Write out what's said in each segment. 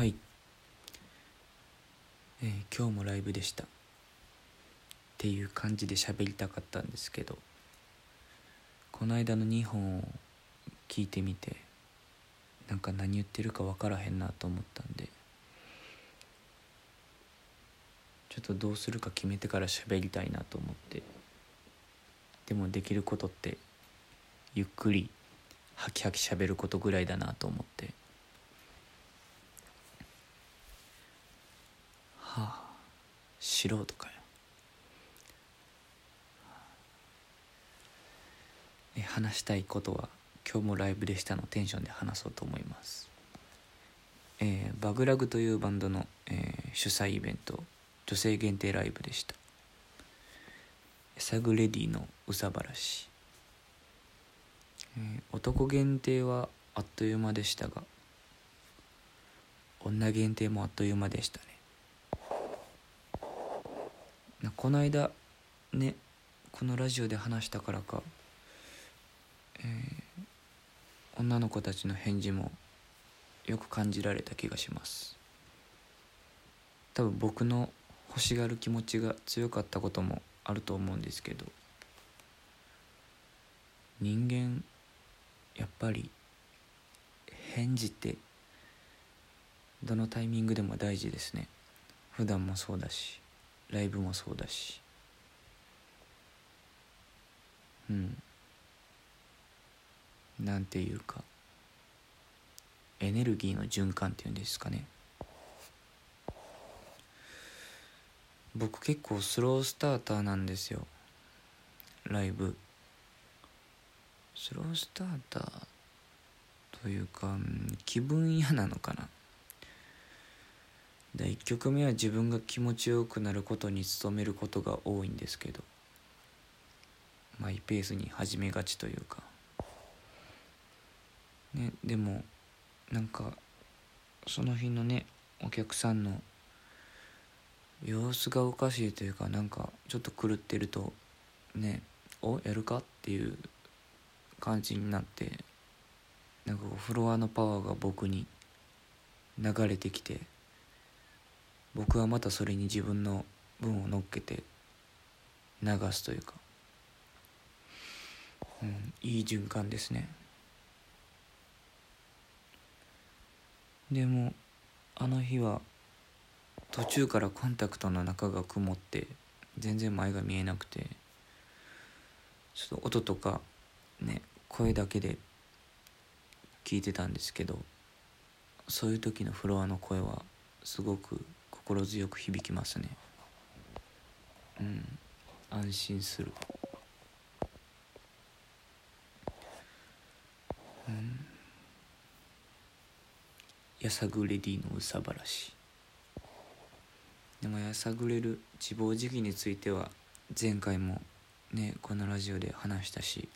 はい、えー今日もライブでした。っていう感じで喋りたかったんですけどこの間の2本を聞いてみてなんか何言ってるか分からへんなと思ったんでちょっとどうするか決めてから喋りたいなと思ってでもできることってゆっくりハキハキ喋ることぐらいだなと思ってはあ素人か。よえ話したいことは今日もライブでしたのテンションで話そうと思います。えーバグラグというバンドの、えー主催イベント女性限定ライブでした。サグレディのうさばらし、えー男限定はあっという間でしたが女限定もあっという間でしたね。この間ねこのラジオで話したからか、えー女の子たちの返事もよく感じられた気がします。多分僕の欲しがる気持ちが強かったこともあると思うんですけど人間やっぱり返事ってどのタイミングでも大事ですね。普段もそうだし。ライブもそうだし。うん。なんていうか。エネルギーの循環っていうんですかね。僕結構スロースターターなんですよ。ライブ。スロースターターというか気分嫌なのかな。で1曲目は自分が気持ちよくなることに努めることが多いんですけどマイペースに始めがちというか。ねでもなんかその日のねお客さんの様子がおかしいというかなんかちょっと狂ってるとねおやるか？っていう感じになってなんかフロアのパワーが僕に流れてきて僕はまたそれに自分の分を乗っけて流すというか、うん、いい循環ですね。でもあの日は途中からコンタクトの中が曇って全然前が見えなくてちょっと音とかね声だけで聞いてたんですけどそういう時のフロアの声はすごく心強く響きますね。うん。安心する。うん。やさぐレディのうさばらし。でもやさぐれる自暴自棄については前回もねこのラジオで話したし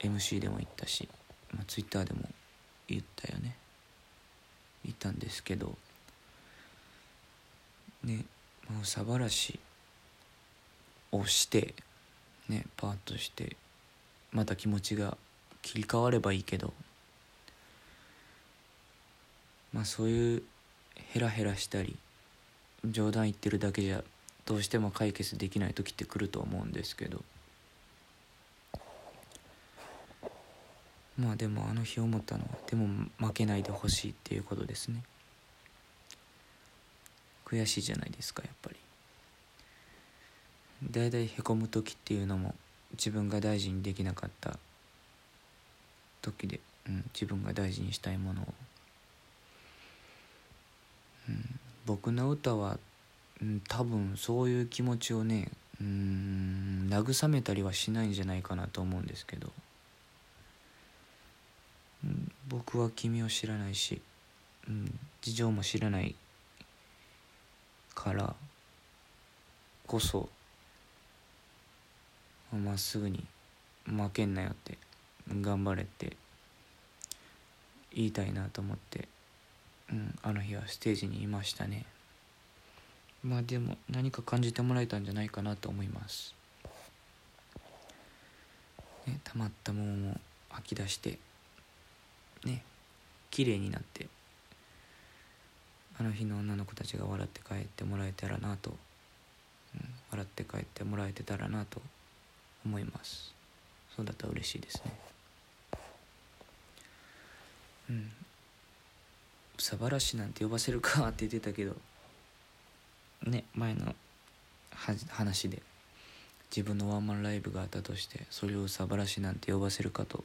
MC でも言ったし、まあ、Twitter でも言ったよね。言ったんですけどねもうさばらしをしてねパーッとしてまた気持ちが切り替わればいいけどまあそういうヘラヘラしたり冗談言ってるだけじゃどうしても解決できない時って来ると思うんですけどまあでもあの日思ったのはでも負けないでほしいっていうことですね。悔しいじゃないですかやっぱり。だいたいへこむ時っていうのも自分が大事にできなかった時で、うん、自分が大事にしたいものを、うん、僕の歌は、うん、多分そういう気持ちをねうん慰めたりはしないんじゃないかなと思うんですけど、うん、僕は君を知らないし、うん、事情も知らないからこそまっすぐに負けんなよって頑張れって言いたいなと思って、うん、あの日はステージにいましたね。まあでも何か感じてもらえたんじゃないかなと思います、ね、溜まったものも吐き出してね綺麗になってあの日の女の子たちが笑って帰ってもらえたらなと、うん、笑って帰ってもらえてたらなと思います。そうだったら嬉しいですね。うんサバラシなんて呼ばせるかって言ってたけどね前の話で自分のワンマンライブがあったとしてそれをサバラシなんて呼ばせるかと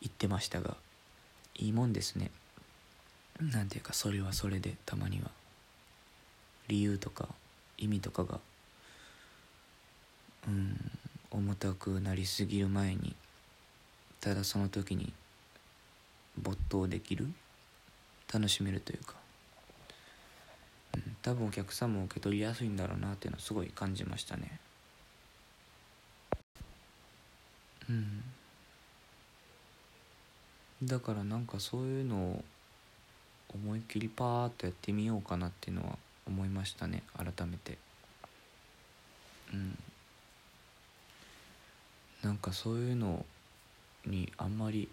言ってましたがいいもんですね。なんていうかそれはそれでたまには。理由とか意味とかがうん重たくなりすぎる前にただその時に没頭できる楽しめるというか、うん、多分お客さんも受け取りやすいんだろうなっていうのはすごい感じましたね。うん。だからなんかそういうのを思いっきりパーッとやってみようかなっていうのは思いましたね改めて。うん。なんかそういうのにあんまり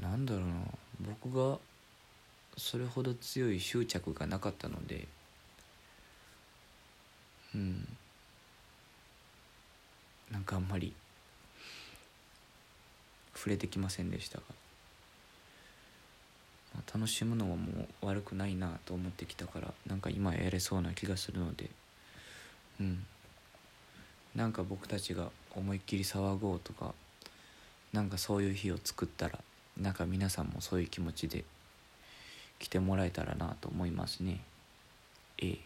なんだろうな。僕がそれほど強い執着がなかったので。うん。なんかあんまり触れてきませんでしたが、楽しむのはもう悪くないなと思ってきたからなんか今やれそうな気がするので。うん。なんか僕たちが思いっきり騒ごうとかなんかそういう日を作ったらなんか皆さんもそういう気持ちで来てもらえたらなと思いますね。ええ。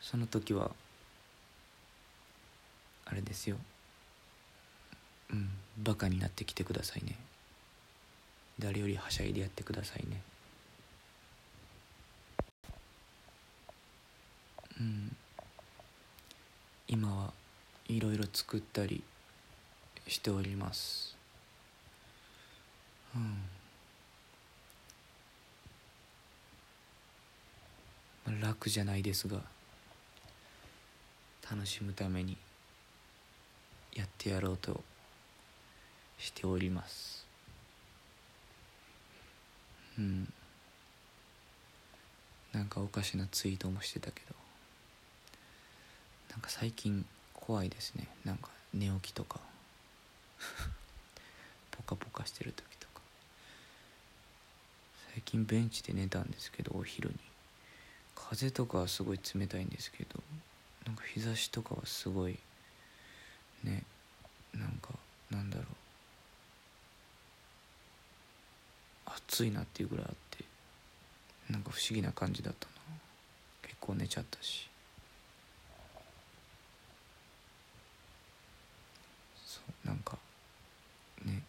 その時はあれですよ。うん。バカになってきてくださいね。誰よりはしゃいでやってくださいね。うん。今はいろいろ作ったりしております。うん。楽じゃないですが楽しむためにやってやろうとしております。うん。なんかおかしなツイートもしてたけど。なんか最近怖いですね。なんか寝起きとか。ポカポカしてる時とか。最近ベンチで寝たんですけどお昼に。風とかはすごい冷たいんですけどなんか日差しとかはすごいねなんかなんだろう暑いなっていうぐらいあってなんか不思議な感じだったな。結構寝ちゃったし。そうなんかね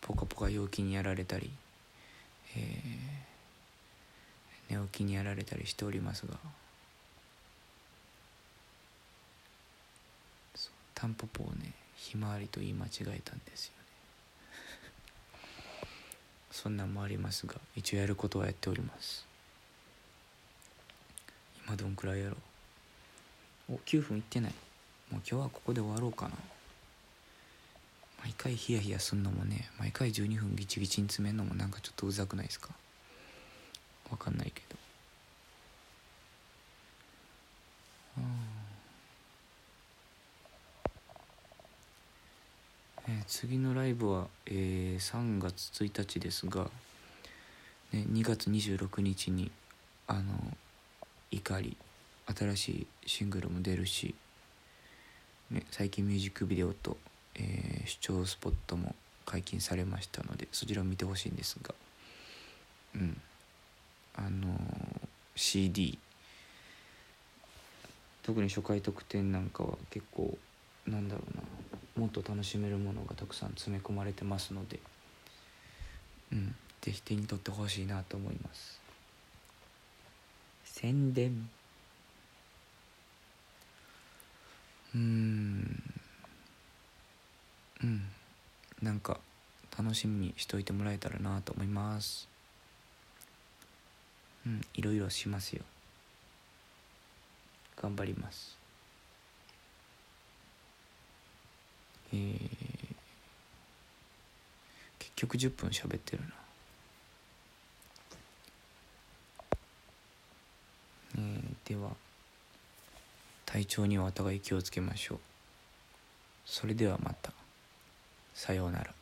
ポカポカ陽気にやられたり、えー、寝起きにやられたりしておりますがタンポポをねひまわりと言い間違えたんですよ。そんなんもありますが一応やることはやっております。今どんくらいやろう？お9分いってない。もう今日はここで終わろうかな。毎回ヒヤヒヤすんのもね毎回12分ギチギチに詰めんのもなんかちょっとうざくないですか？わかんないけど。ああえー、次のライブは、えー、3月1日ですが、ね、2月26日にあの怒り新しいシングルも出るし、ね、最近ミュージックビデオと、えー、視聴スポットも解禁されましたのでそちらを見てほしいんですがうん。あの、CD 特に初回特典なんかは結構なんだろうな。もっと楽しめるものがたくさん詰め込まれてますのでうん是非手に取ってほしいなと思います。宣伝。うん。うん。なんか楽しみにしといてもらえたらなと思います。うんいろいろしますよ。頑張ります。えー、局10分喋ってるな。えー、では体調にはお互い気をつけましょう。それではまた。さようなら。